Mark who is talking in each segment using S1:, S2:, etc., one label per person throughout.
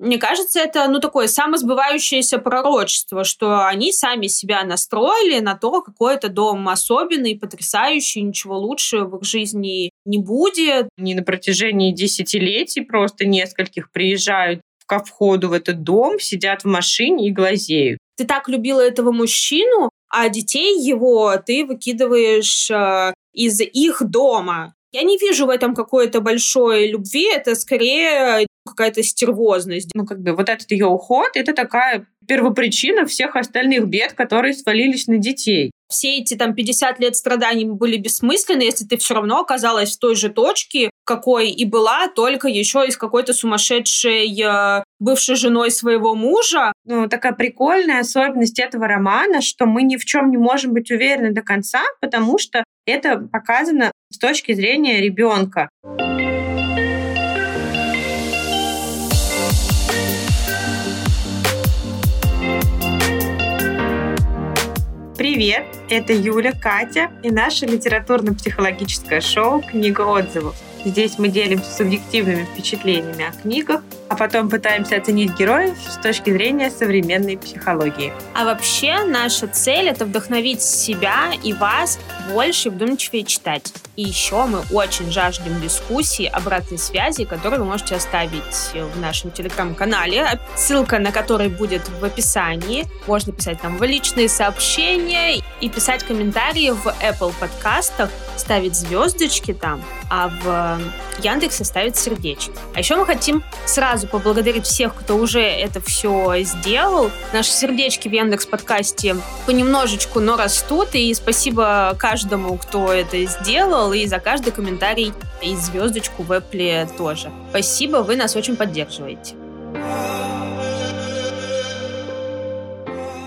S1: Мне кажется, это, ну, такое самосбывающееся пророчество, что они сами себя настроили на то, какой это дом особенный, потрясающий, ничего лучше в их жизни не будет.
S2: Они на протяжении десятилетий просто нескольких приезжают ко входу в этот дом, сидят в машине и глазеют.
S1: Ты так любила этого мужчину, а детей его ты выкидываешь э, из их дома. Я не вижу в этом какой-то большой любви, это скорее какая-то стервозность.
S2: Ну, как бы вот этот ее уход, это такая первопричина всех остальных бед, которые свалились на детей.
S1: Все эти там 50 лет страданий были бессмысленны, если ты все равно оказалась в той же точке, какой и была, только еще из какой-то сумасшедшей э, бывшей женой своего мужа.
S2: Ну, такая прикольная особенность этого романа, что мы ни в чем не можем быть уверены до конца, потому что это показано с точки зрения ребенка. Привет, это Юля, Катя и наше литературно-психологическое шоу «Книга отзывов». Здесь мы делимся субъективными впечатлениями о книгах, а потом пытаемся оценить героев с точки зрения современной психологии.
S1: А вообще наша цель — это вдохновить себя и вас больше и вдумчивее читать. И еще мы очень жаждем дискуссии, обратной связи, которую вы можете оставить в нашем телеграм-канале, ссылка на который будет в описании. Можно писать нам в личные сообщения и писать комментарии в Apple подкастах, ставить звездочки там, а в Яндексе ставить сердечки. А еще мы хотим сразу поблагодарить всех, кто уже это все сделал. Наши сердечки в Яндекс подкасте понемножечку, но растут. И спасибо каждому, кто это сделал, и за каждый комментарий и звездочку в Apple тоже. Спасибо, вы нас очень поддерживаете.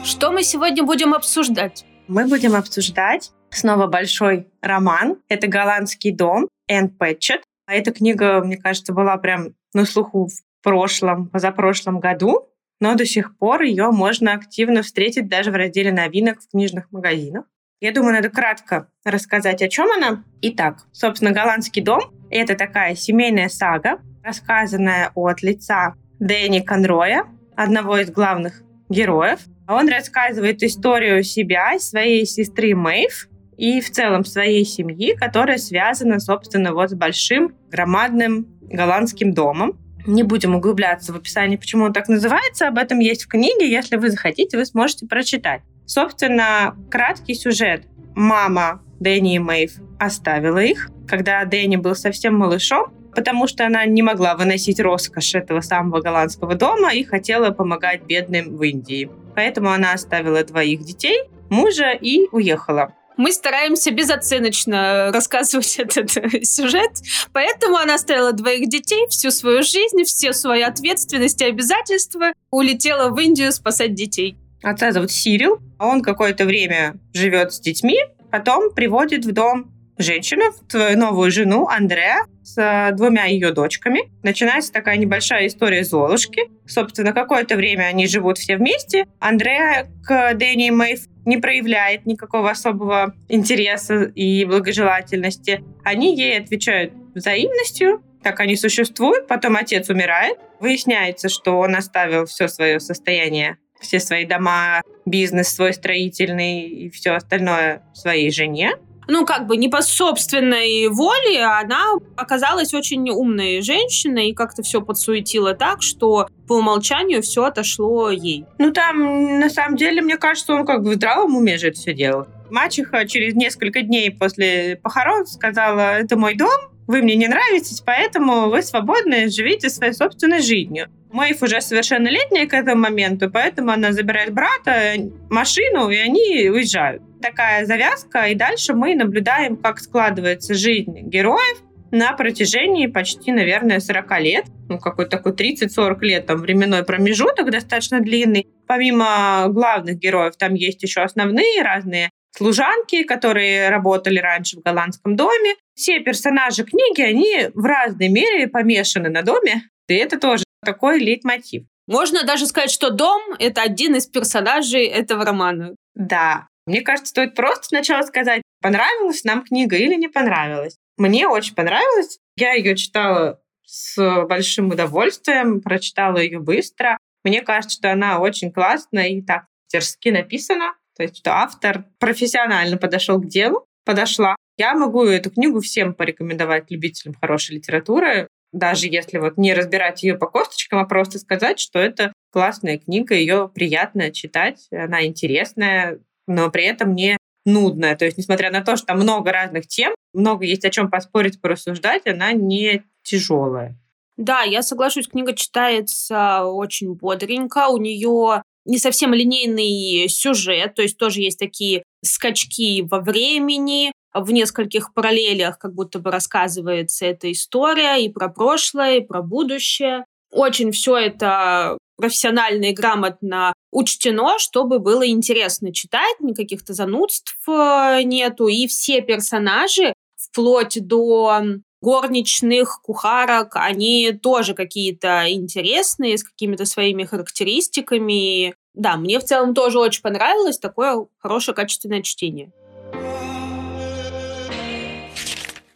S1: Что мы сегодня будем обсуждать?
S2: Мы будем обсуждать снова большой роман. Это «Голландский дом» Энн Пэтчет. А эта книга, мне кажется, была прям на слуху в прошлом, позапрошлом году, но до сих пор ее можно активно встретить даже в разделе новинок в книжных магазинах. Я думаю, надо кратко рассказать, о чем она. Итак, собственно, «Голландский дом» — это такая семейная сага, рассказанная от лица Дэнни Конроя, одного из главных героев. Он рассказывает историю себя своей сестры Мэйв, и в целом своей семьи, которая связана, собственно, вот с большим, громадным голландским домом. Не будем углубляться в описание, почему он так называется. Об этом есть в книге. Если вы захотите, вы сможете прочитать. Собственно, краткий сюжет. Мама Дэнни и Мэйв оставила их, когда Дэнни был совсем малышом, потому что она не могла выносить роскошь этого самого голландского дома и хотела помогать бедным в Индии. Поэтому она оставила двоих детей, мужа и уехала.
S1: Мы стараемся безоценочно рассказывать этот сюжет, поэтому она оставила двоих детей, всю свою жизнь, все свои ответственности и обязательства, улетела в Индию спасать детей.
S2: Отца зовут Сирил, а он какое-то время живет с детьми, потом приводит в дом женщину, твою новую жену Андреа, с э, двумя ее дочками. Начинается такая небольшая история Золушки. Собственно, какое-то время они живут все вместе. Андреа к Дэнни Мэйв не проявляет никакого особого интереса и благожелательности. Они ей отвечают взаимностью, как они существуют. Потом отец умирает. Выясняется, что он оставил все свое состояние, все свои дома, бизнес свой строительный и все остальное своей жене
S1: ну, как бы не по собственной воле, она оказалась очень умной женщиной и как-то все подсуетила так, что по умолчанию все отошло ей.
S2: Ну, там, на самом деле, мне кажется, он как бы в здравом уме же это все делал. Мачеха через несколько дней после похорон сказала, это мой дом, вы мне не нравитесь, поэтому вы свободны, живите своей собственной жизнью. Мэйв уже совершеннолетняя к этому моменту, поэтому она забирает брата, машину, и они уезжают. Такая завязка, и дальше мы наблюдаем, как складывается жизнь героев на протяжении почти, наверное, 40 лет. Ну, какой-то такой 30-40 лет, там временной промежуток достаточно длинный. Помимо главных героев, там есть еще основные разные служанки, которые работали раньше в голландском доме. Все персонажи книги, они в разной мере помешаны на доме. И это тоже такой лейтмотив.
S1: Можно даже сказать, что дом — это один из персонажей этого романа.
S2: Да. Мне кажется, стоит просто сначала сказать, понравилась нам книга или не понравилась. Мне очень понравилась. Я ее читала с большим удовольствием, прочитала ее быстро. Мне кажется, что она очень классная и так мастерски написана. То есть, что автор профессионально подошел к делу, подошла. Я могу эту книгу всем порекомендовать любителям хорошей литературы, даже если вот не разбирать ее по косточкам, а просто сказать, что это классная книга, ее приятно читать, она интересная, но при этом не нудная. То есть, несмотря на то, что много разных тем, много есть о чем поспорить, порассуждать, она не тяжелая.
S1: Да, я соглашусь, книга читается очень бодренько, у нее не совсем линейный сюжет, то есть тоже есть такие скачки во времени, в нескольких параллелях как будто бы рассказывается эта история и про прошлое, и про будущее. Очень все это профессионально и грамотно учтено, чтобы было интересно читать, никаких-то занудств э, нету, и все персонажи, вплоть до горничных, кухарок, они тоже какие-то интересные, с какими-то своими характеристиками. Да, мне в целом тоже очень понравилось такое хорошее качественное чтение.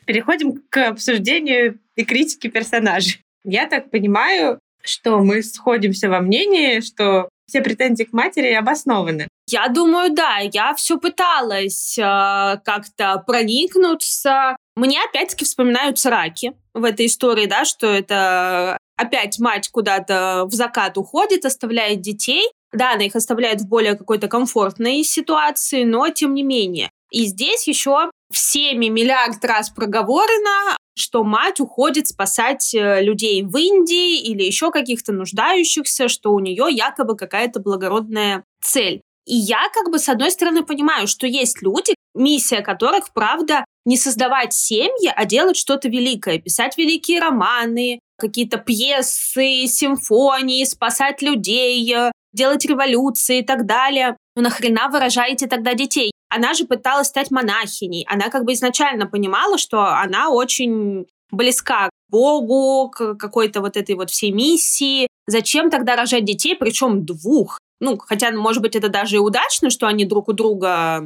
S2: Переходим к обсуждению и критике персонажей. Я так понимаю, что мы сходимся во мнении, что все претензии к матери обоснованы.
S1: Я думаю, да. Я все пыталась э, как-то проникнуться. Мне опять-таки вспоминаются раки в этой истории, да, что это опять мать куда-то в закат уходит, оставляет детей. Да, она их оставляет в более какой-то комфортной ситуации, но тем не менее. И здесь еще всеми миллиард раз проговорено, что мать уходит спасать э, людей в Индии или еще каких-то нуждающихся, что у нее якобы какая-то благородная цель. И я как бы с одной стороны понимаю, что есть люди, миссия которых, правда, не создавать семьи, а делать что-то великое, писать великие романы, какие-то пьесы, симфонии, спасать людей, э, делать революции и так далее. Ну нахрена вы рожаете тогда детей? Она же пыталась стать монахиней. Она как бы изначально понимала, что она очень близка к Богу, к какой-то вот этой вот всей миссии. Зачем тогда рожать детей, причем двух? Ну, хотя, может быть, это даже и удачно, что они друг у друга,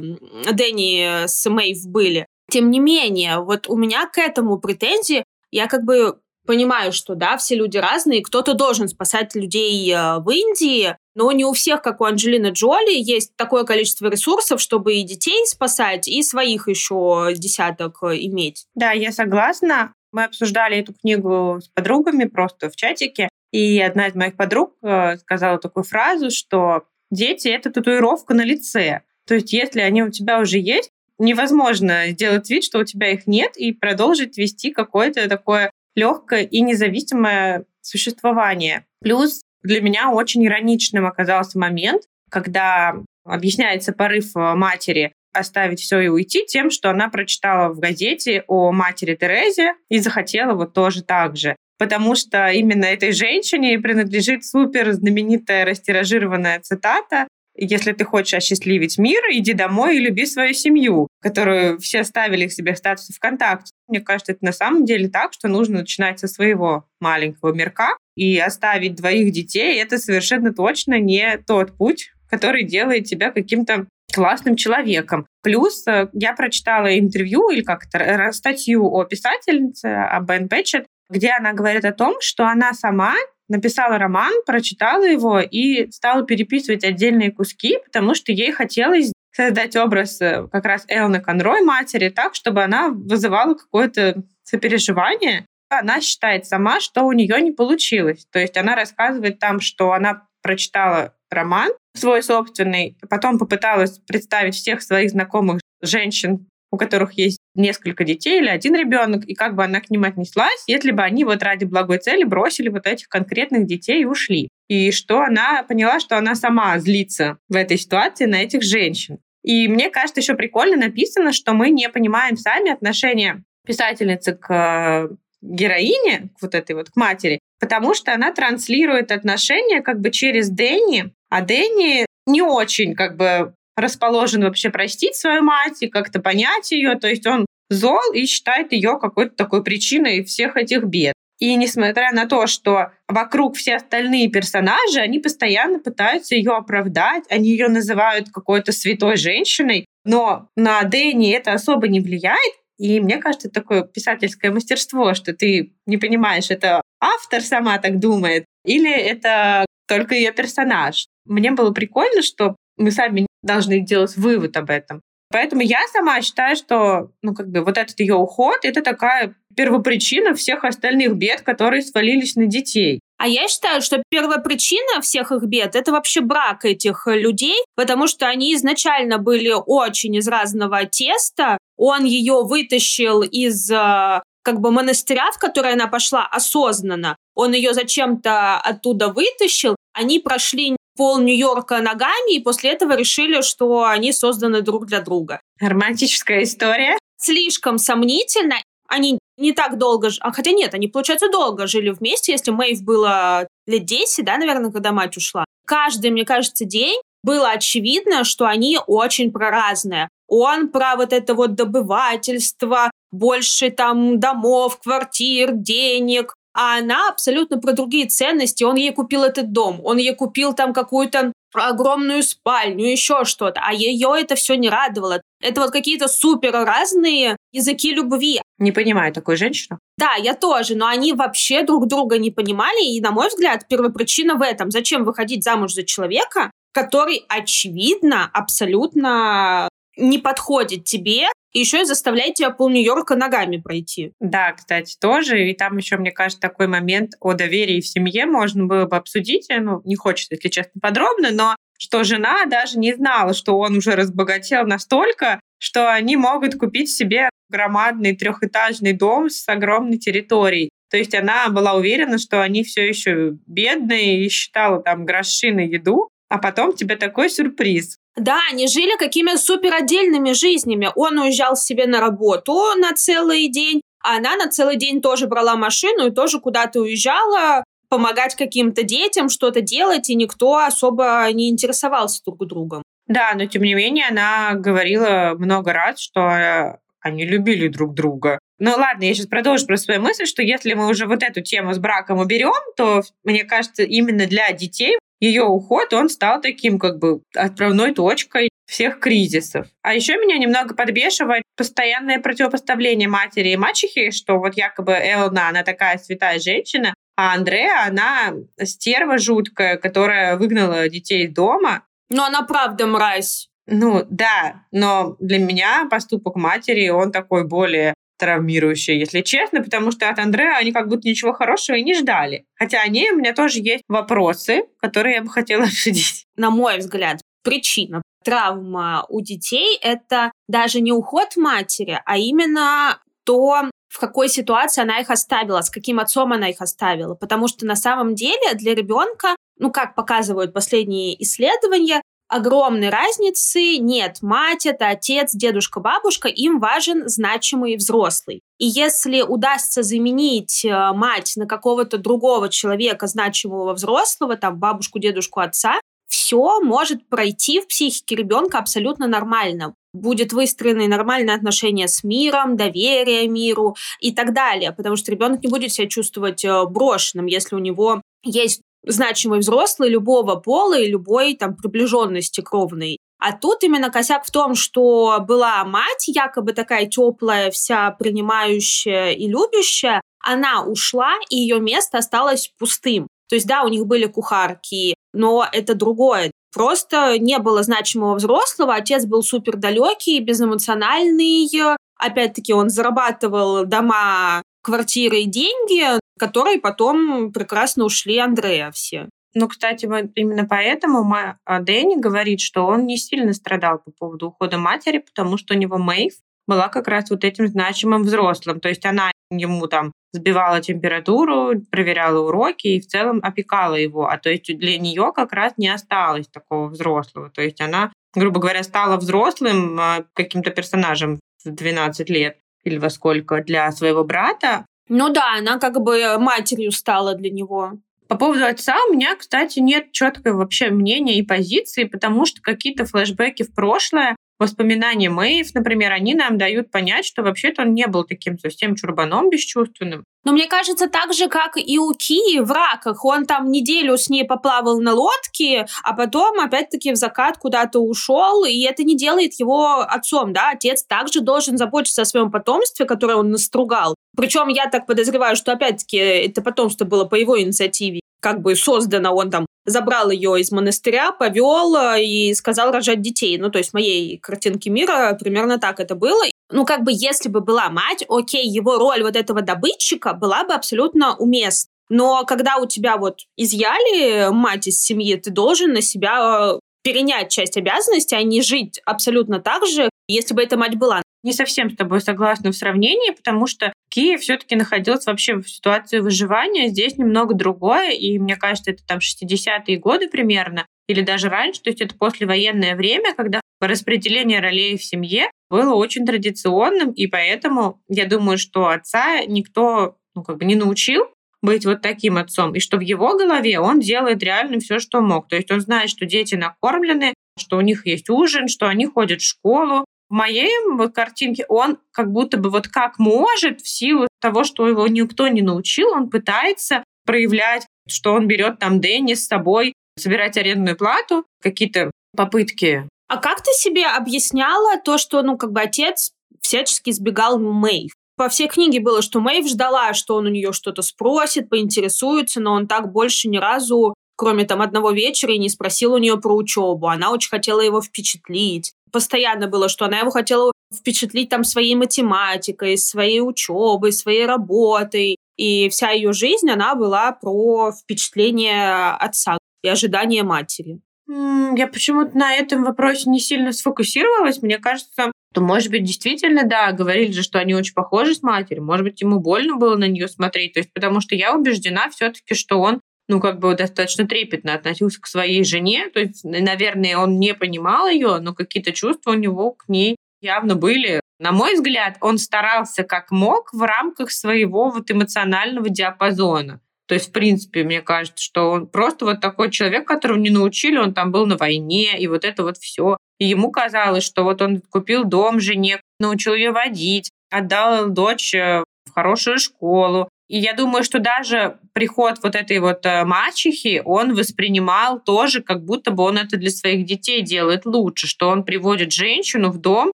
S1: Дэнни с Мэйв были. Тем не менее, вот у меня к этому претензии. Я как бы понимаю, что да, все люди разные, кто-то должен спасать людей э, в Индии, но не у всех, как у Анджелины Джоли, есть такое количество ресурсов, чтобы и детей спасать, и своих еще десяток э, иметь.
S2: Да, я согласна. Мы обсуждали эту книгу с подругами просто в чатике, и одна из моих подруг э, сказала такую фразу, что дети — это татуировка на лице. То есть если они у тебя уже есть, невозможно сделать вид, что у тебя их нет, и продолжить вести какое-то такое легкое и независимое существование. Плюс для меня очень ироничным оказался момент, когда объясняется порыв э, матери оставить все и уйти тем, что она прочитала в газете о матери Терезе и захотела вот тоже так же. Потому что именно этой женщине принадлежит супер знаменитая растиражированная цитата если ты хочешь осчастливить мир, иди домой и люби свою семью, которую все ставили к себе в статусе ВКонтакте. Мне кажется, это на самом деле так, что нужно начинать со своего маленького мирка и оставить двоих детей. Это совершенно точно не тот путь, который делает тебя каким-то классным человеком. Плюс э, я прочитала интервью или как-то статью о писательнице, о Бен Пэтчет, где она говорит о том, что она сама написала роман, прочитала его и стала переписывать отдельные куски, потому что ей хотелось создать образ э, как раз Элны Конрой, матери, так, чтобы она вызывала какое-то сопереживание. Она считает сама, что у нее не получилось. То есть она рассказывает там, что она прочитала роман свой собственный, потом попыталась представить всех своих знакомых женщин, у которых есть несколько детей или один ребенок, и как бы она к ним отнеслась, если бы они вот ради благой цели бросили вот этих конкретных детей и ушли. И что она поняла, что она сама злится в этой ситуации на этих женщин. И мне кажется, еще прикольно написано, что мы не понимаем сами отношения писательницы к э, героине, к вот этой вот, к матери, потому что она транслирует отношения как бы через Дэнни, а Дэнни не очень как бы расположен вообще простить свою мать и как-то понять ее. То есть он зол и считает ее какой-то такой причиной всех этих бед. И несмотря на то, что вокруг все остальные персонажи, они постоянно пытаются ее оправдать, они ее называют какой-то святой женщиной, но на Дэнни это особо не влияет. И мне кажется, такое писательское мастерство, что ты не понимаешь, это автор сама так думает, или это только ее персонаж. Мне было прикольно, что мы сами должны делать вывод об этом. Поэтому я сама считаю, что ну, как бы вот этот ее уход — это такая первопричина всех остальных бед, которые свалились на детей.
S1: А я считаю, что первая причина всех их бед – это вообще брак этих людей, потому что они изначально были очень из разного теста. Он ее вытащил из э, как бы монастыря, в который она пошла осознанно. Он ее зачем-то оттуда вытащил. Они прошли пол Нью-Йорка ногами, и после этого решили, что они созданы друг для друга.
S2: Романтическая история.
S1: Слишком сомнительно. Они не так долго, а хотя нет, они, получается, долго жили вместе, если Мэйв было лет 10, да, наверное, когда мать ушла. Каждый, мне кажется, день было очевидно, что они очень проразные. Он про вот это вот добывательство, больше там домов, квартир, денег, а она абсолютно про другие ценности. Он ей купил этот дом, он ей купил там какую-то огромную спальню, еще что-то, а ее это все не радовало. Это вот какие-то супер разные языки любви.
S2: Не понимаю такую женщину.
S1: Да, я тоже, но они вообще друг друга не понимали, и, на мой взгляд, первопричина в этом. Зачем выходить замуж за человека, который, очевидно, абсолютно не подходит тебе, и еще и заставляет тебя пол Нью-Йорка ногами пройти.
S2: Да, кстати, тоже. И там еще, мне кажется, такой момент о доверии в семье можно было бы обсудить. Ну, не хочется, если честно, подробно, но что жена даже не знала, что он уже разбогател настолько, что они могут купить себе громадный трехэтажный дом с огромной территорией. То есть она была уверена, что они все еще бедные и считала там гроши на еду, а потом тебе такой сюрприз.
S1: Да, они жили какими супер отдельными жизнями. Он уезжал себе на работу на целый день, а она на целый день тоже брала машину и тоже куда-то уезжала помогать каким-то детям, что-то делать, и никто особо не интересовался друг другом.
S2: Да, но тем не менее она говорила много раз, что э, они любили друг друга. Ну ладно, я сейчас продолжу про свою мысль, что если мы уже вот эту тему с браком уберем, то, мне кажется, именно для детей ее уход, он стал таким как бы отправной точкой всех кризисов. А еще меня немного подбешивает постоянное противопоставление матери и мачехи, что вот якобы Элна, она такая святая женщина, а Андреа, она стерва жуткая, которая выгнала детей из дома.
S1: Но она правда мразь.
S2: Ну, да, но для меня поступок матери, он такой более травмирующее, если честно, потому что от Андрея они как будто ничего хорошего и не ждали. Хотя о ней у меня тоже есть вопросы, которые я бы хотела обсудить.
S1: На мой взгляд, причина травма у детей — это даже не уход матери, а именно то, в какой ситуации она их оставила, с каким отцом она их оставила. Потому что на самом деле для ребенка, ну, как показывают последние исследования, огромной разницы нет. Мать — это отец, дедушка, бабушка, им важен значимый взрослый. И если удастся заменить э, мать на какого-то другого человека, значимого взрослого, там, бабушку, дедушку, отца, все может пройти в психике ребенка абсолютно нормально. Будет выстроены нормальные отношения с миром, доверие миру и так далее, потому что ребенок не будет себя чувствовать э, брошенным, если у него есть значимый взрослый любого пола и любой там приближенности кровной. А тут именно косяк в том, что была мать, якобы такая теплая, вся принимающая и любящая, она ушла, и ее место осталось пустым. То есть, да, у них были кухарки, но это другое. Просто не было значимого взрослого, отец был супер далекий, безэмоциональный. Опять-таки, он зарабатывал дома, квартиры и деньги, которые потом прекрасно ушли Андрея все.
S2: Ну, кстати, вот именно поэтому а, Дэнни говорит, что он не сильно страдал по поводу ухода матери, потому что у него Мэйв была как раз вот этим значимым взрослым. То есть она ему там сбивала температуру, проверяла уроки и в целом опекала его. А то есть для нее как раз не осталось такого взрослого. То есть она, грубо говоря, стала взрослым а, каким-то персонажем в 12 лет или во сколько для своего брата,
S1: ну да, она как бы матерью стала для него.
S2: По поводу отца у меня, кстати, нет четкого вообще мнения и позиции, потому что какие-то флешбеки в прошлое воспоминания Мэйв, например, они нам дают понять, что вообще-то он не был таким совсем чурбаном бесчувственным.
S1: Но мне кажется, так же, как и у Ки в раках. Он там неделю с ней поплавал на лодке, а потом опять-таки в закат куда-то ушел, и это не делает его отцом, да. Отец также должен заботиться о своем потомстве, которое он настругал. Причем я так подозреваю, что опять-таки это потомство было по его инициативе как бы создано, он там забрал ее из монастыря, повел э, и сказал рожать детей. Ну, то есть в моей картинке мира примерно так это было. Ну, как бы если бы была мать, окей, его роль вот этого добытчика была бы абсолютно уместна. Но когда у тебя вот изъяли мать из семьи, ты должен на себя э, перенять часть обязанностей, а не жить абсолютно так же, если бы эта мать была
S2: не совсем с тобой согласна в сравнении, потому что Киев все-таки находился вообще в ситуации выживания. Здесь немного другое, и мне кажется, это там 60-е годы примерно, или даже раньше, то есть это послевоенное время, когда распределение ролей в семье было очень традиционным, и поэтому я думаю, что отца никто ну, как бы не научил быть вот таким отцом, и что в его голове он делает реально все, что мог. То есть он знает, что дети накормлены, что у них есть ужин, что они ходят в школу, в моей вот картинке он как будто бы вот как может в силу того, что его никто не научил, он пытается проявлять, что он берет там Дэнни с собой, собирать арендную плату, какие-то попытки.
S1: А как ты себе объясняла то, что, ну, как бы отец всячески избегал Мэйв? По всей книге было, что Мэйв ждала, что он у нее что-то спросит, поинтересуется, но он так больше ни разу, кроме там одного вечера, и не спросил у нее про учебу. Она очень хотела его впечатлить постоянно было, что она его хотела впечатлить там своей математикой, своей учебой, своей работой. И вся ее жизнь, она была про впечатление отца и ожидание матери.
S2: Я почему-то на этом вопросе не сильно сфокусировалась. Мне кажется, то, может быть, действительно, да, говорили же, что они очень похожи с матерью. Может быть, ему больно было на нее смотреть. То есть, потому что я убеждена все-таки, что он ну, как бы достаточно трепетно относился к своей жене. То есть, наверное, он не понимал ее, но какие-то чувства у него к ней явно были. На мой взгляд, он старался как мог в рамках своего вот эмоционального диапазона. То есть, в принципе, мне кажется, что он просто вот такой человек, которого не научили, он там был на войне, и вот это вот все. И ему казалось, что вот он купил дом жене, научил ее водить, отдал дочь э, в хорошую школу, и я думаю, что даже приход вот этой вот э, мачехи он воспринимал тоже, как будто бы он это для своих детей делает лучше, что он приводит женщину в дом,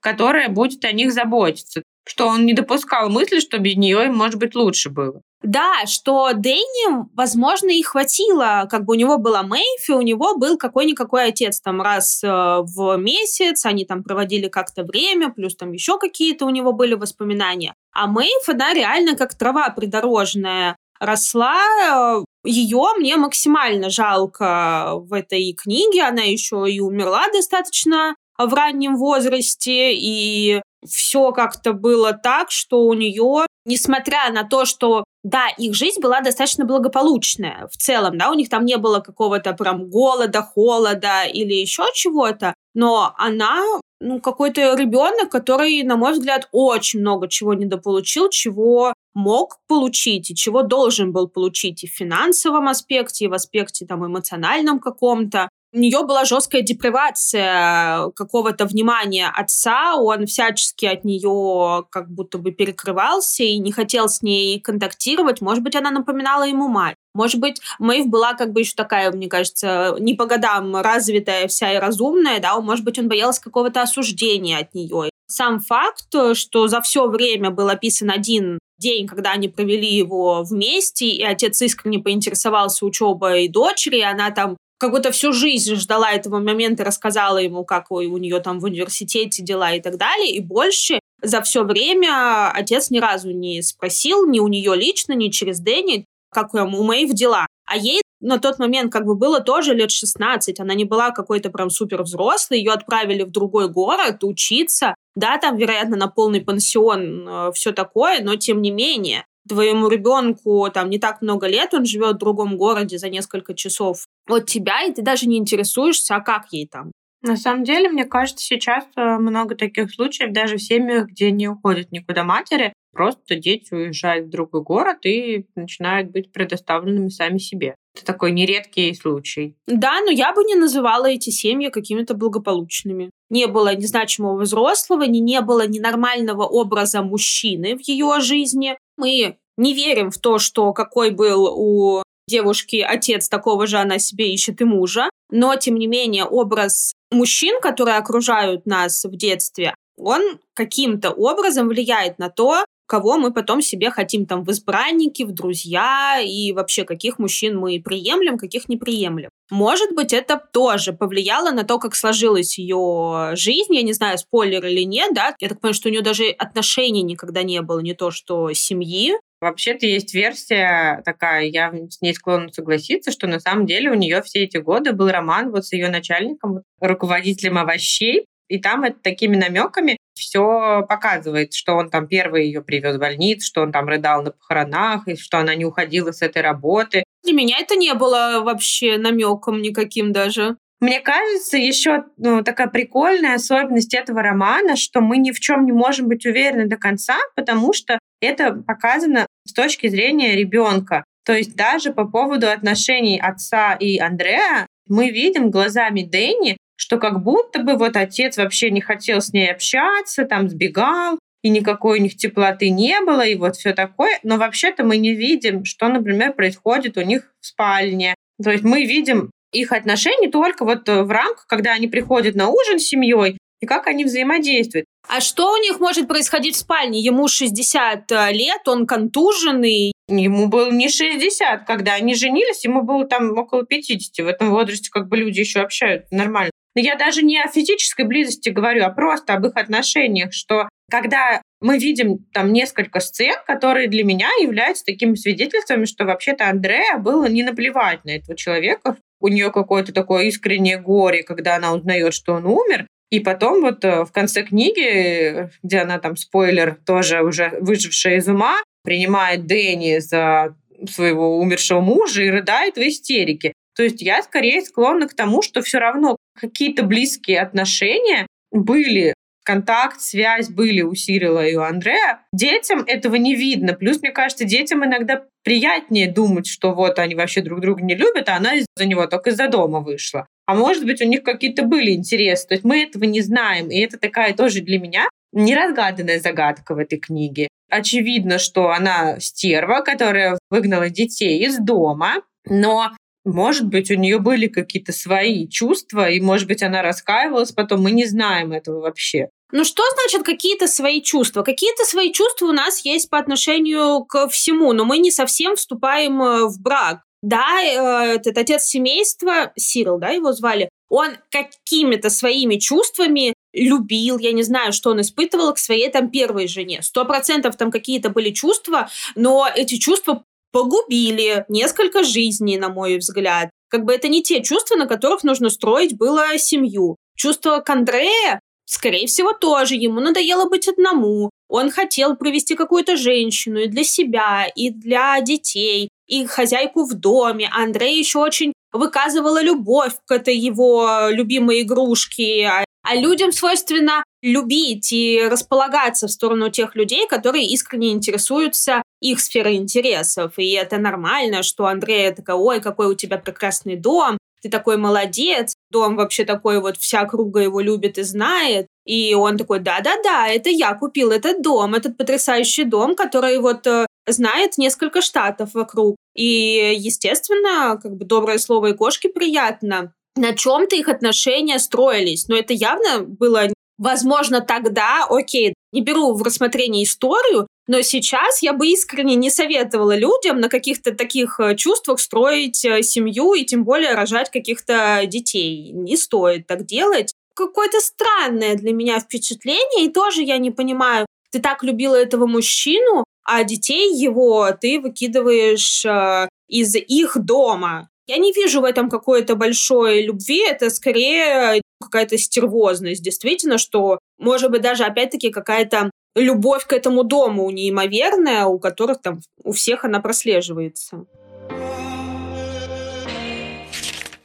S2: которая будет о них заботиться что он не допускал мысли, что без нее им, может быть, лучше было.
S1: Да, что Дэнни, возможно, и хватило, как бы у него была Мэйфи, у него был какой-никакой отец. Там раз э, в месяц, они там проводили как-то время, плюс там еще какие-то у него были воспоминания. А Мэйф, она реально как трава придорожная росла, э, ее мне максимально жалко в этой книге, она еще и умерла достаточно в раннем возрасте, и все как-то было так, что у нее, несмотря на то, что да, их жизнь была достаточно благополучная в целом, да, у них там не было какого-то прям голода, холода или еще чего-то, но она, ну, какой-то ребенок, который, на мой взгляд, очень много чего недополучил, чего мог получить и чего должен был получить и в финансовом аспекте, и в аспекте там эмоциональном каком-то у нее была жесткая депривация какого-то внимания отца, он всячески от нее как будто бы перекрывался и не хотел с ней контактировать. Может быть, она напоминала ему мать. Может быть, Мэйв была как бы еще такая, мне кажется, не по годам развитая вся и разумная, да, может быть, он боялся какого-то осуждения от нее. Сам факт, что за все время был описан один день, когда они провели его вместе, и отец искренне поинтересовался учебой дочери, она там как будто всю жизнь ждала этого момента, рассказала ему, как у нее там в университете дела и так далее, и больше за все время отец ни разу не спросил ни у нее лично, ни через Дэнни, как у Мэйв дела. А ей на тот момент как бы было тоже лет 16, она не была какой-то прям супер взрослой, ее отправили в другой город учиться, да, там, вероятно, на полный пансион, э, все такое, но тем не менее, твоему ребенку там не так много лет, он живет в другом городе за несколько часов от тебя, и ты даже не интересуешься, а как ей там.
S2: На самом деле, мне кажется, сейчас э, много таких случаев, даже в семьях, где не уходят никуда матери, Просто дети уезжают в другой город и начинают быть предоставленными сами себе. Это такой нередкий случай.
S1: Да, но я бы не называла эти семьи какими-то благополучными. Не было незначимого взрослого, не, не было ненормального образа мужчины в ее жизни. Мы не верим в то, что какой был у девушки отец, такого же она себе ищет и мужа. Но, тем не менее, образ мужчин, которые окружают нас в детстве, он каким-то образом влияет на то, кого мы потом себе хотим там в избранники, в друзья и вообще каких мужчин мы приемлем, каких не приемлем. Может быть, это тоже повлияло на то, как сложилась ее жизнь. Я не знаю, спойлер или нет, да. Я так понимаю, что у нее даже отношений никогда не было, не то что семьи.
S2: Вообще-то есть версия такая, я с ней склонна согласиться, что на самом деле у нее все эти годы был роман вот с ее начальником, руководителем овощей, и там это такими намеками все показывает, что он там первый ее привез в больницу, что он там рыдал на похоронах, и что она не уходила с этой работы.
S1: Для меня это не было вообще намеком никаким даже.
S2: Мне кажется, еще ну, такая прикольная особенность этого романа, что мы ни в чем не можем быть уверены до конца, потому что это показано с точки зрения ребенка. То есть даже по поводу отношений отца и Андрея мы видим глазами Дэнни, что как будто бы вот отец вообще не хотел с ней общаться, там сбегал, и никакой у них теплоты не было, и вот все такое. Но вообще-то мы не видим, что, например, происходит у них в спальне. То есть мы видим их отношения только вот в рамках, когда они приходят на ужин с семьей, и как они взаимодействуют.
S1: А что у них может происходить в спальне? Ему 60 э, лет, он контуженный.
S2: Ему было не 60, когда они женились, ему было там около 50. В этом возрасте как бы люди еще общаются нормально. Но я даже не о физической близости говорю, а просто об их отношениях, что когда мы видим там несколько сцен, которые для меня являются такими свидетельствами, что вообще-то Андрея было не наплевать на этого человека. У нее какое-то такое искреннее горе, когда она узнает, что он умер. И потом вот э, в конце книги, где она там, спойлер, тоже уже выжившая из ума, принимает Дэнни за своего умершего мужа и рыдает в истерике. То есть я скорее склонна к тому, что все равно какие-то близкие отношения были, контакт, связь были у Сирила и у Андрея. Детям этого не видно. Плюс, мне кажется, детям иногда приятнее думать, что вот они вообще друг друга не любят, а она из-за него только из-за дома вышла. А может быть, у них какие-то были интересы. То есть мы этого не знаем. И это такая тоже для меня неразгаданная загадка в этой книге. Очевидно, что она стерва, которая выгнала детей из дома, но может быть, у нее были какие-то свои чувства, и, может быть, она раскаивалась потом. Мы не знаем этого вообще.
S1: Ну что значит какие-то свои чувства? Какие-то свои чувства у нас есть по отношению к всему, но мы не совсем вступаем э, в брак. Да, э, этот отец семейства, Сирил, да, его звали, он какими-то своими чувствами любил, я не знаю, что он испытывал к своей там первой жене. Сто процентов там какие-то были чувства, но эти чувства погубили несколько жизней, на мой взгляд. Как бы это не те чувства, на которых нужно строить было семью. Чувство к Андрея, скорее всего, тоже. Ему надоело быть одному. Он хотел провести какую-то женщину и для себя, и для детей, и хозяйку в доме. А Андрей еще очень выказывала любовь к этой его любимой игрушке. А, людям свойственно любить и располагаться в сторону тех людей, которые искренне интересуются их сферой интересов. И это нормально, что Андрея такая, ой, какой у тебя прекрасный дом, ты такой молодец, дом вообще такой вот, вся круга его любит и знает. И он такой, да-да-да, это я купил этот дом, этот потрясающий дом, который вот э, знает несколько штатов вокруг. И, естественно, как бы доброе слово и кошки приятно. На чем-то их отношения строились, но это явно было Возможно, тогда, окей, не беру в рассмотрение историю, но сейчас я бы искренне не советовала людям на каких-то таких э, чувствах строить э, семью и тем более рожать каких-то детей. Не стоит так делать. Какое-то странное для меня впечатление, и тоже я не понимаю, ты так любила этого мужчину, а детей его ты выкидываешь э, из их дома. Я не вижу в этом какой-то большой любви, это скорее какая-то стервозность, действительно, что, может быть, даже опять-таки какая-то любовь к этому дому неимоверная, у которых там у всех она прослеживается.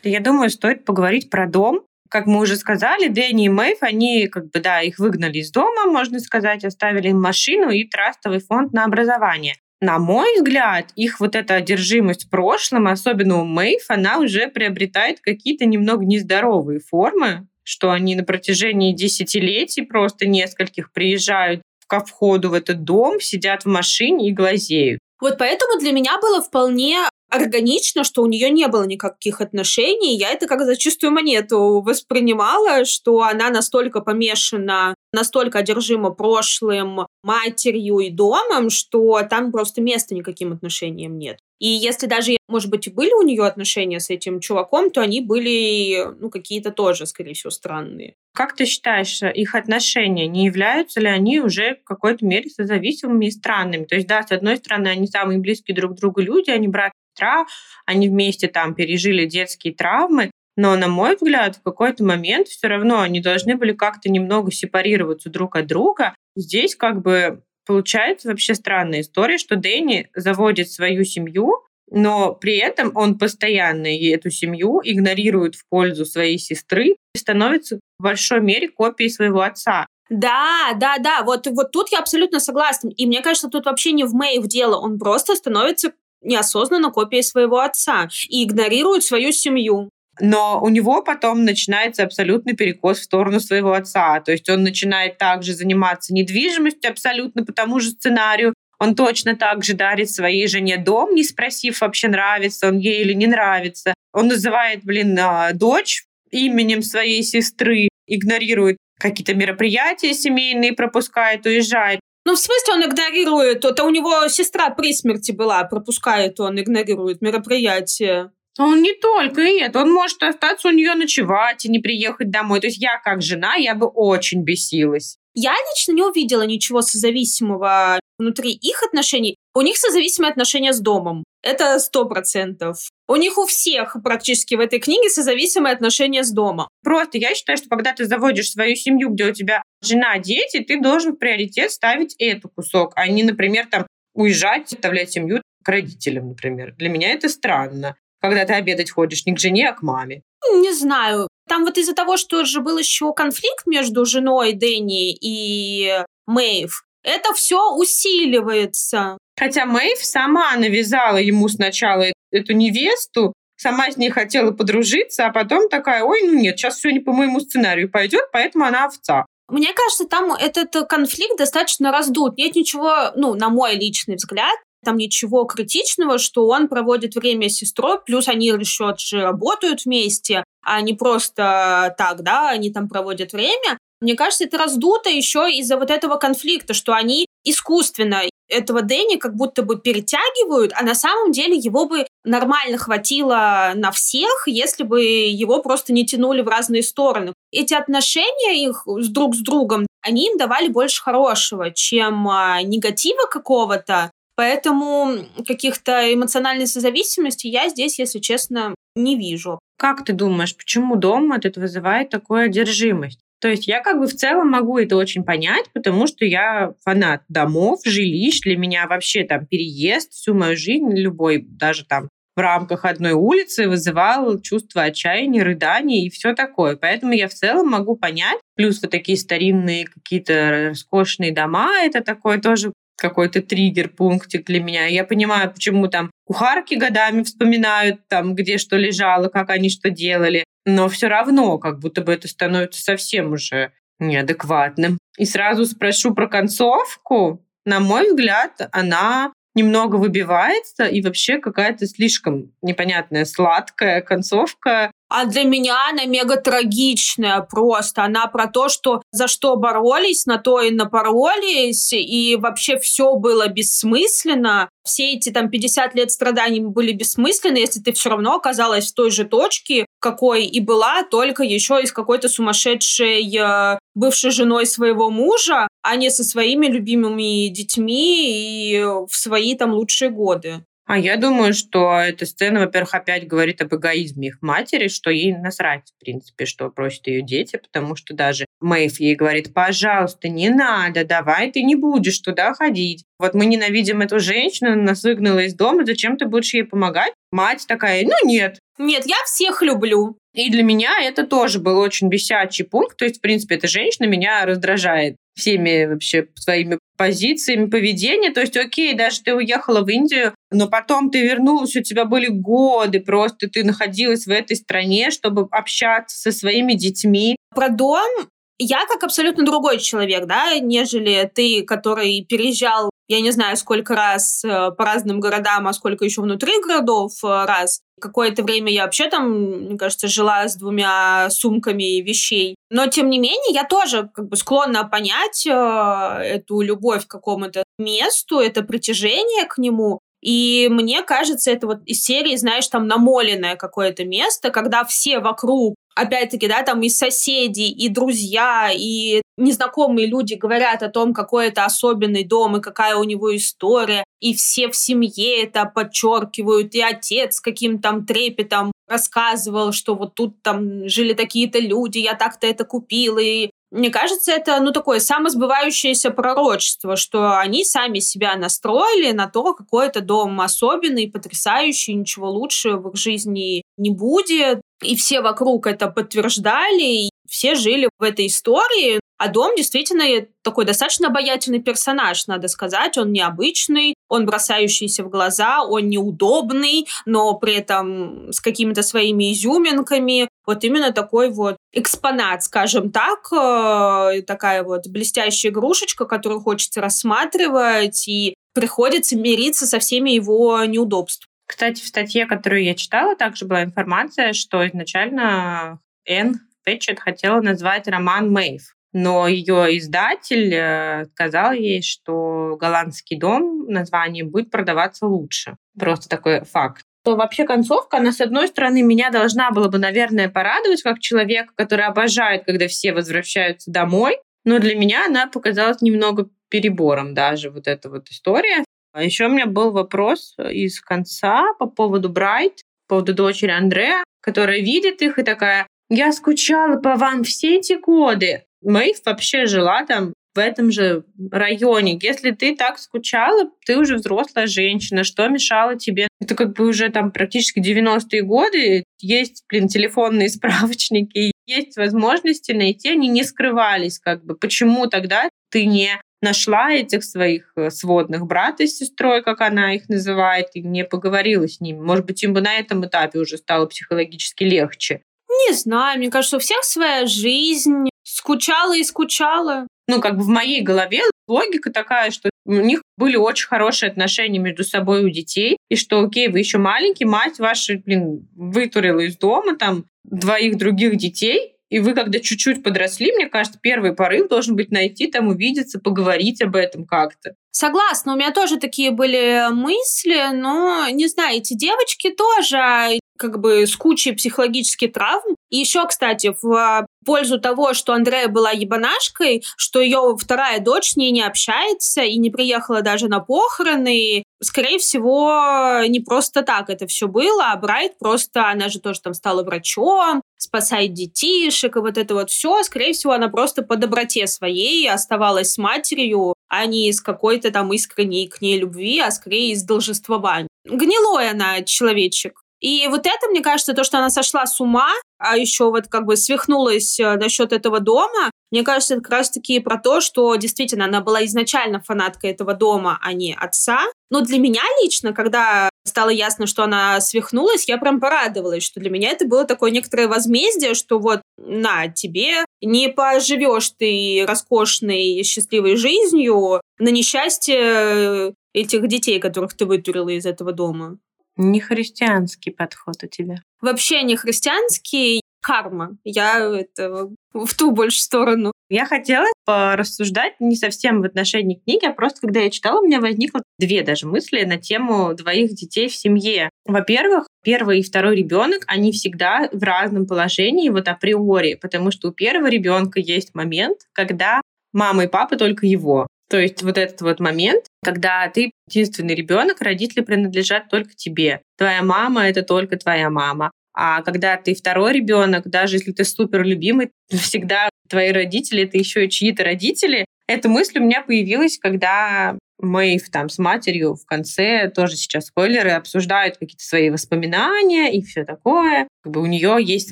S2: Я думаю, стоит поговорить про дом, как мы уже сказали, Дэнни и Мэйв, они как бы, да, их выгнали из дома, можно сказать, оставили им машину и трастовый фонд на образование. На мой взгляд, их вот эта одержимость прошлым, особенно у Мэйв, она уже приобретает какие-то немного нездоровые формы, что они на протяжении десятилетий просто нескольких приезжают ко входу в этот дом, сидят в машине и глазеют.
S1: Вот поэтому для меня было вполне органично, что у нее не было никаких отношений. Я это как за чистую монету воспринимала, что она настолько помешана, настолько одержима прошлым, матерью и домом, что там просто места никаким отношениям нет. И если даже, может быть, и были у нее отношения с этим чуваком, то они были, ну, какие-то тоже, скорее всего, странные.
S2: Как ты считаешь, их отношения, не являются ли они уже в какой-то мере созависимыми и странными? То есть, да, с одной стороны, они самые близкие друг к другу люди, они брат и сестра, они вместе там пережили детские травмы, но, на мой взгляд, в какой-то момент все равно они должны были как-то немного сепарироваться друг от друга. Здесь как бы получается вообще странная история, что Дэнни заводит свою семью, но при этом он постоянно эту семью игнорирует в пользу своей сестры и становится в большой мере копией своего отца.
S1: Да, да, да, вот, вот тут я абсолютно согласна. И мне кажется, тут вообще не в Мэйв дело, он просто становится неосознанно копией своего отца и игнорирует свою семью.
S2: Но у него потом начинается абсолютный перекос в сторону своего отца. То есть он начинает также заниматься недвижимостью абсолютно по тому же сценарию. Он точно так же дарит своей жене дом, не спросив вообще, нравится он ей или не нравится. Он называет, блин, а, дочь именем своей сестры, игнорирует какие-то мероприятия семейные, пропускает, уезжает.
S1: Ну, в смысле он игнорирует? Это у него сестра при смерти была, пропускает он, игнорирует мероприятия.
S2: Он не только это, он может остаться у нее ночевать и не приехать домой. То есть я как жена, я бы очень бесилась.
S1: Я лично не увидела ничего созависимого внутри их отношений. У них созависимые отношения с домом. Это сто процентов. У них у всех практически в этой книге созависимые отношения с домом.
S2: Просто я считаю, что когда ты заводишь свою семью, где у тебя жена, дети, ты должен в приоритет ставить эту кусок, а не, например, там уезжать, оставлять семью к родителям, например. Для меня это странно когда ты обедать ходишь не к жене, а к маме?
S1: Не знаю. Там вот из-за того, что же был еще конфликт между женой Дэнни и Мэйв, это все усиливается.
S2: Хотя Мэйв сама навязала ему сначала эту невесту, сама с ней хотела подружиться, а потом такая, ой, ну нет, сейчас все не по моему сценарию пойдет, поэтому она овца.
S1: Мне кажется, там этот конфликт достаточно раздут. Нет ничего, ну, на мой личный взгляд, там ничего критичного, что он проводит время с сестрой, плюс они еще работают вместе, а не просто так, да, они там проводят время. Мне кажется, это раздуто еще из-за вот этого конфликта, что они искусственно этого Дэнни как будто бы перетягивают, а на самом деле его бы нормально хватило на всех, если бы его просто не тянули в разные стороны. Эти отношения их с друг с другом, они им давали больше хорошего, чем а, негатива какого-то, Поэтому каких-то эмоциональной созависимости я здесь, если честно, не вижу.
S2: Как ты думаешь, почему дом этот вызывает такую одержимость? То есть я как бы в целом могу это очень понять, потому что я фанат домов, жилищ. Для меня вообще там переезд всю мою жизнь, любой, даже там в рамках одной улицы вызывал чувство отчаяния, рыдания и все такое. Поэтому я в целом могу понять. Плюс вот такие старинные какие-то роскошные дома, это такое тоже какой-то триггер-пунктик для меня. Я понимаю, почему там кухарки годами вспоминают, там, где что лежало, как они что делали. Но все равно, как будто бы это становится совсем уже неадекватным. И сразу спрошу про концовку. На мой взгляд, она немного выбивается и вообще какая-то слишком непонятная сладкая концовка.
S1: А для меня она мега трагичная просто. Она про то, что за что боролись, на то и напоролись, и вообще все было бессмысленно. Все эти там 50 лет страданий были бессмысленны, если ты все равно оказалась в той же точке, какой и была, только еще из какой-то сумасшедшей э, бывшей женой своего мужа, а не со своими любимыми детьми и в свои там лучшие годы.
S2: А я думаю, что эта сцена, во-первых, опять говорит об эгоизме их матери, что ей насрать, в принципе, что просят ее дети, потому что даже Мэйв ей говорит, пожалуйста, не надо, давай ты не будешь туда ходить. Вот мы ненавидим эту женщину, она нас выгнала из дома, зачем ты будешь ей помогать? Мать такая, ну нет.
S1: Нет, я всех люблю.
S2: И для меня это тоже был очень бесячий пункт. То есть, в принципе, эта женщина меня раздражает всеми вообще своими позициями поведения. То есть, окей, даже ты уехала в Индию, но потом ты вернулась, у тебя были годы, просто ты находилась в этой стране, чтобы общаться со своими детьми.
S1: Про дом я как абсолютно другой человек, да, нежели ты, который переезжал, я не знаю, сколько раз э, по разным городам, а сколько еще внутри городов э, раз. Какое-то время я вообще там, мне кажется, жила с двумя сумками вещей. Но, тем не менее, я тоже как бы склонна понять э, эту любовь к какому-то месту, это притяжение к нему. И мне кажется, это вот из серии, знаешь, там намоленное какое-то место, когда все вокруг опять-таки, да, там и соседи, и друзья, и незнакомые люди говорят о том, какой это особенный дом и какая у него история, и все в семье это подчеркивают, и отец каким там трепетом рассказывал, что вот тут там жили такие-то люди, я так-то это купил, и мне кажется, это, ну, такое самосбывающееся пророчество, что они сами себя настроили на то, какой это дом особенный, потрясающий, ничего лучше в их жизни не будет. И все вокруг это подтверждали, и все жили в этой истории. А дом действительно такой достаточно обаятельный персонаж, надо сказать. Он необычный, он бросающийся в глаза, он неудобный, но при этом с какими-то своими изюминками. Вот именно такой вот экспонат, скажем так, э, такая вот блестящая игрушечка, которую хочется рассматривать, и приходится мириться со всеми его неудобствами.
S2: Кстати, в статье, которую я читала, также была информация, что изначально Энн Пэтчет хотела назвать роман Мэйв. Но ее издатель э, сказал ей, что голландский дом название будет продаваться лучше. Просто такой факт. То вообще концовка, она, с одной стороны, меня должна была бы, наверное, порадовать, как человек, который обожает, когда все возвращаются домой. Но для меня она показалась немного перебором даже, вот эта вот история. А еще у меня был вопрос из конца по поводу Брайт, по поводу дочери Андрея, которая видит их и такая, я скучала по вам все эти годы. Мэйв вообще жила там в этом же районе. Если ты так скучала, ты уже взрослая женщина, что мешало тебе? Это как бы уже там практически 90-е годы, есть, блин, телефонные справочники, есть возможности найти, они не скрывались как бы. Почему тогда ты не нашла этих своих э, сводных брата и сестрой, как она их называет, и не поговорила с ними. Может быть, им бы на этом этапе уже стало психологически легче.
S1: Не знаю, мне кажется, у всех своя жизнь. Скучала и скучала.
S2: Ну, как бы в моей голове логика такая, что у них были очень хорошие отношения между собой у детей, и что, окей, вы еще маленький, мать ваша, блин, вытурила из дома там двоих других детей, и вы, когда чуть-чуть подросли, мне кажется, первый порыв должен быть найти, там увидеться, поговорить об этом как-то.
S1: Согласна, у меня тоже такие были мысли, но, не знаю, эти девочки тоже как бы с кучей психологических травм. И еще, кстати, в пользу того, что Андрея была ебанашкой, что ее вторая дочь с ней не общается и не приехала даже на похороны. Скорее всего, не просто так это все было, а Брайт просто, она же тоже там стала врачом, спасает детишек, и вот это вот все. Скорее всего, она просто по доброте своей оставалась с матерью, а не из какой-то там искренней к ней любви, а скорее из должествования. Гнилой она человечек. И вот это, мне кажется, то, что она сошла с ума, а еще вот как бы свихнулась э, насчет этого дома, мне кажется, это как раз-таки про то, что действительно она была изначально фанаткой этого дома, а не отца. Но для меня лично, когда стало ясно, что она свихнулась, я прям порадовалась, что для меня это было такое некоторое возмездие, что вот на тебе не поживешь ты роскошной счастливой жизнью на несчастье этих детей, которых ты вытурила из этого дома.
S2: Не христианский подход у тебя.
S1: Вообще не христианский. Карма. Я это в ту больше сторону.
S2: Я хотела порассуждать не совсем в отношении книги, а просто когда я читала, у меня возникло две даже мысли на тему двоих детей в семье. Во-первых, первый и второй ребенок, они всегда в разном положении, вот априори, потому что у первого ребенка есть момент, когда мама и папа только его. То есть вот этот вот момент, когда ты единственный ребенок, родители принадлежат только тебе. Твоя мама это только твоя мама. А когда ты второй ребенок, даже если ты супер любимый, всегда твои родители это еще и чьи-то родители. Эта мысль у меня появилась, когда Мэйв там с матерью в конце, тоже сейчас спойлеры, обсуждают какие-то свои воспоминания и все такое. Как бы у нее есть с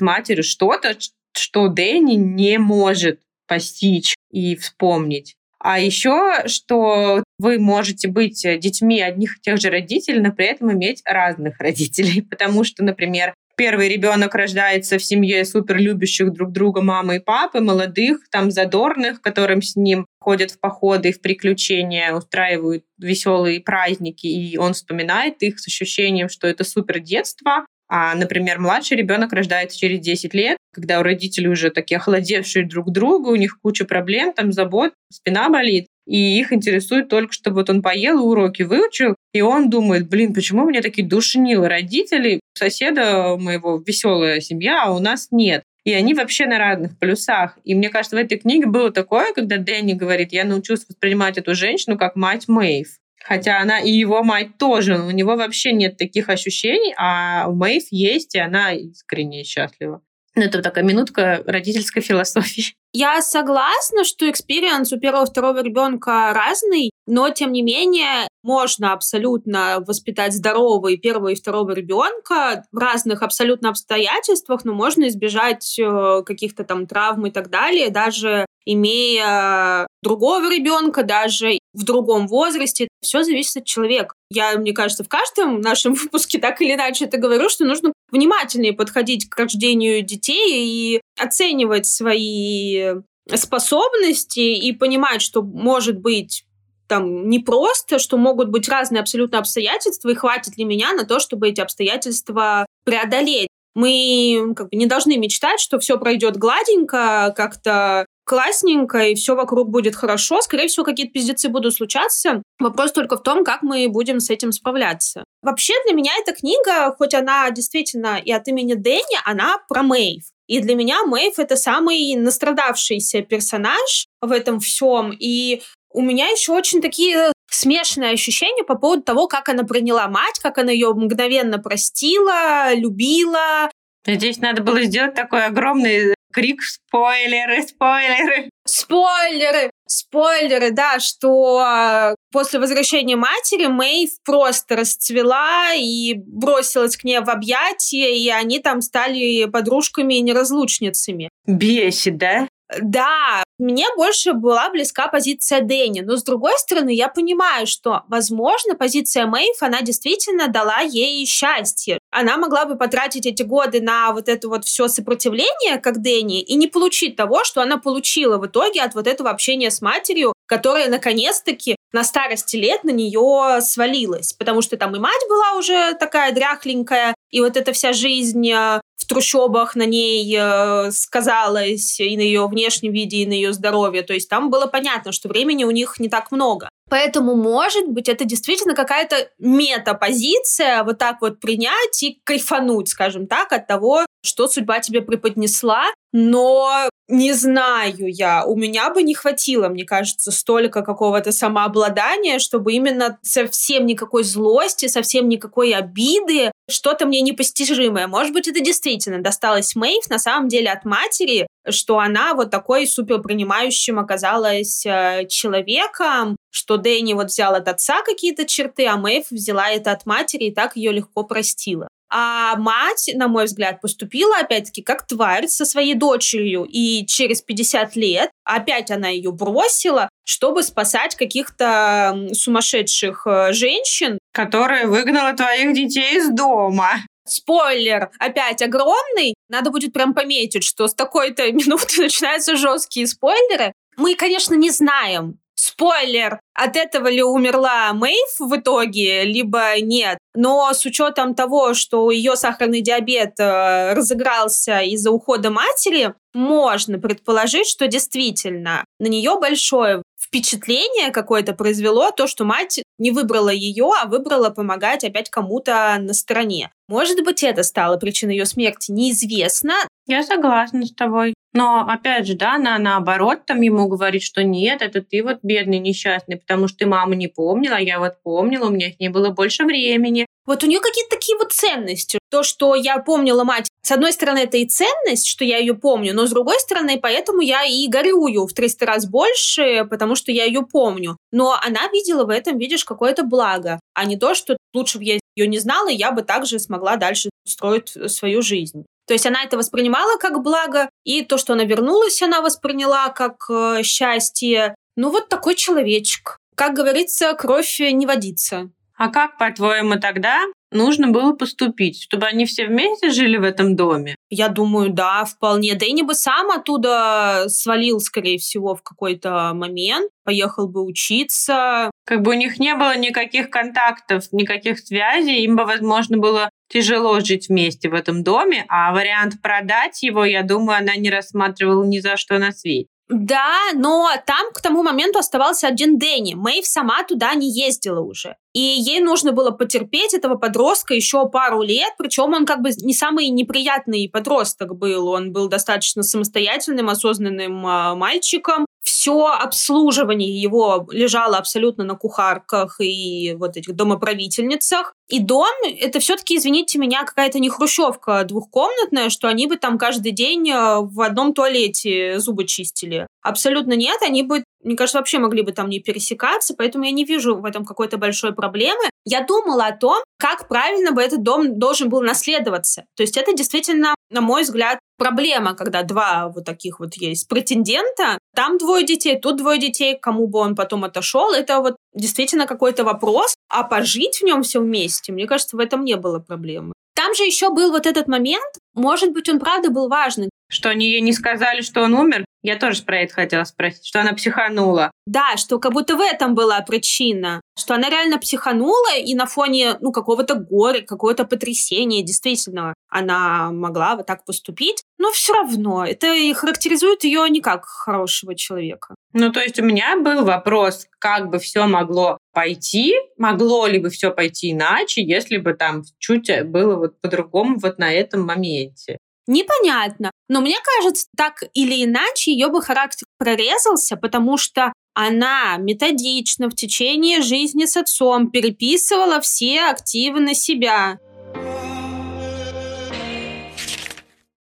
S2: матерью что-то, что Дэнни не может постичь и вспомнить. А еще, что вы можете быть детьми одних и тех же родителей, но при этом иметь разных родителей. Потому что, например, первый ребенок рождается в семье супер любящих друг друга мамы и папы, молодых, там задорных, которым с ним ходят в походы, в приключения, устраивают веселые праздники, и он вспоминает их с ощущением, что это супер детство. А, например, младший ребенок рождается через 10 лет, когда у родителей уже такие охладевшие друг к другу, у них куча проблем, там забот, спина болит и их интересует только, чтобы вот он поел и уроки выучил, и он думает, блин, почему у меня такие душнилы родители, соседа моего веселая семья, а у нас нет. И они вообще на разных полюсах. И мне кажется, в этой книге было такое, когда Дэнни говорит, я научился воспринимать эту женщину как мать Мэйв. Хотя она и его мать тоже, у него вообще нет таких ощущений, а у Мэйв есть, и она искренне счастлива. Ну, это такая минутка родительской философии.
S1: Я согласна, что experience у первого и второго ребенка разный, но тем не менее можно абсолютно воспитать здорового и первого и второго ребенка в разных абсолютно обстоятельствах, но можно избежать э, каких-то там травм и так далее, даже имея другого ребенка, даже в другом возрасте. Все зависит от человека. Я, мне кажется, в каждом нашем выпуске так или иначе это говорю, что нужно внимательнее подходить к рождению детей и оценивать свои способности и понимать, что может быть там непросто, что могут быть разные абсолютно обстоятельства, и хватит ли меня на то, чтобы эти обстоятельства преодолеть. Мы как бы не должны мечтать, что все пройдет гладенько, как-то классненько, и все вокруг будет хорошо. Скорее всего, какие-то пиздецы будут случаться. Вопрос только в том, как мы будем с этим справляться. Вообще, для меня эта книга, хоть она действительно и от имени Дэнни, она про Мэйв. И для меня Мэйв — это самый настрадавшийся персонаж в этом всем. И у меня еще очень такие смешанные ощущения по поводу того, как она приняла мать, как она ее мгновенно простила, любила.
S2: Здесь надо было сделать такой огромный крик спойлеры, спойлеры.
S1: Спойлеры, спойлеры, да, что а, после возвращения матери Мэйв просто расцвела и бросилась к ней в объятия, и они там стали подружками и неразлучницами.
S2: Бесит, да?
S1: Да, мне больше была близка позиция Дэнни, но с другой стороны, я понимаю, что, возможно, позиция Мэйв, она действительно дала ей счастье. Она могла бы потратить эти годы на вот это вот все сопротивление, как Дэнни, и не получить того, что она получила в итоге от вот этого общения с матерью, которая наконец-таки на старости лет на нее свалилась. Потому что там и мать была уже такая дряхленькая, и вот эта вся жизнь э, в трущобах на ней э, сказалась и на ее внешнем виде, и на ее здоровье. То есть там было понятно, что времени у них не так много. Поэтому, может быть, это действительно какая-то метапозиция, вот так вот принять и кайфануть, скажем так, от того, что судьба тебе преподнесла. Но не знаю я, у меня бы не хватило, мне кажется, столько какого-то самообладания, чтобы именно совсем никакой злости, совсем никакой обиды, что-то мне непостижимое. Может быть, это действительно досталось Мэйв на самом деле от матери, что она вот такой супер принимающим оказалась э, человеком, что Дэнни вот взял от отца какие-то черты, а Мэйв взяла это от матери и так ее легко простила. А мать, на мой взгляд, поступила опять-таки как тварь со своей дочерью. И через 50 лет опять она ее бросила, чтобы спасать каких-то сумасшедших э, женщин.
S2: Которая выгнала твоих детей из дома.
S1: Спойлер опять огромный. Надо будет прям пометить, что с такой-то минуты начинаются жесткие спойлеры. Мы, конечно, не знаем, спойлер, от этого ли умерла Мэйв в итоге, либо нет. Но с учетом того, что ее сахарный диабет э, разыгрался из-за ухода матери, можно предположить, что действительно на нее большое впечатление какое-то произвело то, что мать не выбрала ее, а выбрала помогать опять кому-то на стороне. Может быть, это стало причиной ее смерти, неизвестно.
S2: Я согласна с тобой. Но, опять же, да, она наоборот там ему говорит, что нет, это ты вот бедный, несчастный, потому что ты маму не помнила, я вот помнила, у меня с ней было больше времени.
S1: Вот у нее какие-то такие вот ценности. То, что я помнила мать, с одной стороны, это и ценность, что я ее помню, но с другой стороны, поэтому я и горюю в 300 раз больше, потому что я ее помню. Но она видела в этом, видишь, какое-то благо, а не то, что лучше бы я ее не знала, я бы также смогла дальше строить свою жизнь. То есть она это воспринимала как благо, и то, что она вернулась, она восприняла как э, счастье. Ну вот такой человечек. Как говорится, кровь не водится.
S2: А как, по-твоему, тогда нужно было поступить, чтобы они все вместе жили в этом доме?
S1: Я думаю, да, вполне. Дэнни бы сам оттуда свалил, скорее всего, в какой-то момент, поехал бы учиться.
S2: Как бы у них не было никаких контактов, никаких связей, им бы, возможно, было тяжело жить вместе в этом доме, а вариант продать его, я думаю, она не рассматривала ни за что на свете.
S1: Да, но там к тому моменту оставался один Дэнни. Мэйв сама туда не ездила уже. И ей нужно было потерпеть этого подростка еще пару лет, причем он как бы не самый неприятный подросток был. Он был достаточно самостоятельным, осознанным э, мальчиком. Все обслуживание его лежало абсолютно на кухарках и вот этих домоправительницах. И дом — это все-таки, извините меня, какая-то не хрущевка двухкомнатная, что они бы там каждый день э, в одном туалете зубы чистили. Абсолютно нет, они бы мне кажется, вообще могли бы там не пересекаться, поэтому я не вижу в этом какой-то большой проблемы. Я думала о том, как правильно бы этот дом должен был наследоваться. То есть это действительно, на мой взгляд, проблема, когда два вот таких вот есть претендента, там двое детей, тут двое детей, кому бы он потом отошел, это вот действительно какой-то вопрос, а пожить в нем все вместе, мне кажется, в этом не было проблемы. Там же еще был вот этот момент, может быть, он правда был важный.
S2: Что они ей не сказали, что он умер? Я тоже про это хотела спросить, что она психанула.
S1: Да, что как будто в этом была причина, что она реально психанула, и на фоне ну, какого-то горя, какого-то потрясения, действительно, она могла вот так поступить. Но все равно, это и характеризует ее не как хорошего человека.
S2: Ну, то есть у меня был вопрос, как бы все могло пойти, могло ли бы все пойти иначе, если бы там чуть было вот по-другому вот на этом моменте.
S1: Непонятно. Но мне кажется, так или иначе ее бы характер прорезался, потому что она методично в течение жизни с отцом переписывала все активы на себя.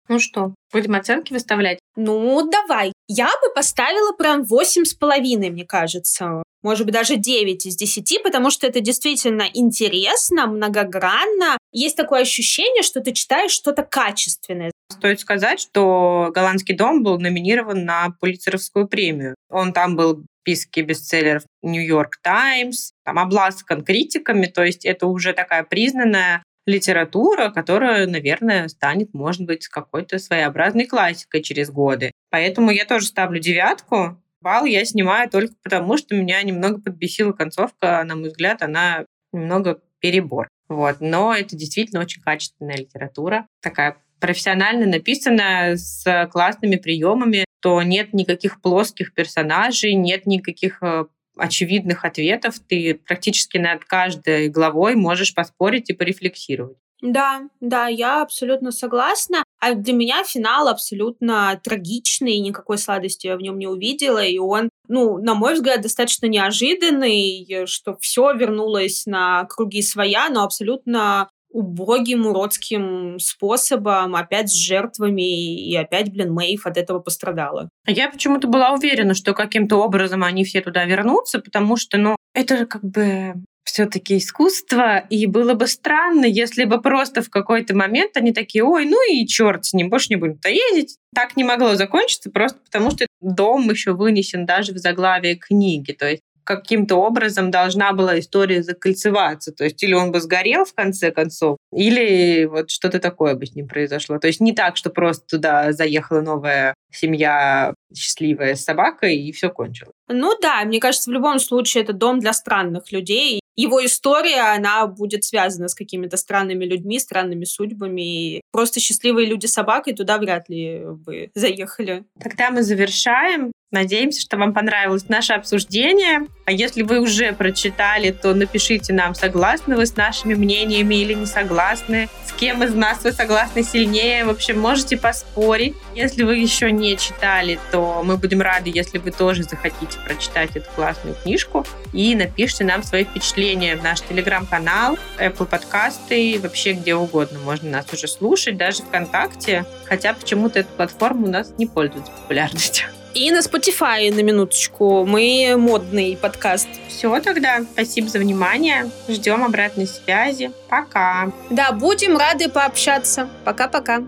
S2: Ну что, будем оценки выставлять?
S1: Ну, давай. Я бы поставила прям восемь с половиной, мне кажется. Может быть, даже 9 из 10, потому что это действительно интересно, многогранно. Есть такое ощущение, что ты читаешь что-то качественное.
S2: Стоит сказать, что «Голландский дом» был номинирован на Пулитцеровскую премию. Он там был списке бестселлеров «Нью-Йорк Таймс», там обласкан критиками, то есть это уже такая признанная литература, которая, наверное, станет, может быть, какой-то своеобразной классикой через годы. Поэтому я тоже ставлю девятку. Бал я снимаю только потому, что меня немного подбесила концовка. На мой взгляд, она немного перебор. Вот. Но это действительно очень качественная литература. Такая профессионально написанная, с классными приемами, то нет никаких плоских персонажей, нет никаких э, очевидных ответов, ты практически над каждой главой можешь поспорить и порефлексировать.
S1: Да, да, я абсолютно согласна. А для меня финал абсолютно трагичный, никакой сладости я в нем не увидела, и он, ну, на мой взгляд, достаточно неожиданный, что все вернулось на круги своя, но абсолютно убогим, уродским способом, опять с жертвами, и опять, блин, Мэйв от этого пострадала.
S2: А я почему-то была уверена, что каким-то образом они все туда вернутся, потому что, ну, это же как бы все-таки искусство, и было бы странно, если бы просто в какой-то момент они такие, ой, ну и черт с ним, больше не будем туда ездить. Так не могло закончиться, просто потому что дом еще вынесен даже в заглавие книги. То есть каким-то образом должна была история закольцеваться. То есть или он бы сгорел в конце концов, или вот что-то такое бы с ним произошло. То есть не так, что просто туда заехала новая семья счастливая с собакой, и все кончилось.
S1: Ну да, мне кажется, в любом случае это дом для странных людей. Его история, она будет связана с какими-то странными людьми, странными судьбами. И просто счастливые люди собакой туда вряд ли бы заехали.
S2: Тогда мы завершаем. Надеемся, что вам понравилось наше обсуждение. А если вы уже прочитали, то напишите нам, согласны вы с нашими мнениями или не согласны, с кем из нас вы согласны сильнее. В общем, можете поспорить. Если вы еще не читали, то мы будем рады, если вы тоже захотите прочитать эту классную книжку. И напишите нам свои впечатления в наш телеграм-канал, Apple подкасты вообще где угодно. Можно нас уже слушать, даже ВКонтакте. Хотя почему-то эта платформа у нас не пользуется популярностью.
S1: И на Spotify, на минуточку. Мы модный подкаст.
S2: Все тогда. Спасибо за внимание. Ждем обратной связи. Пока.
S1: Да, будем рады пообщаться. Пока-пока.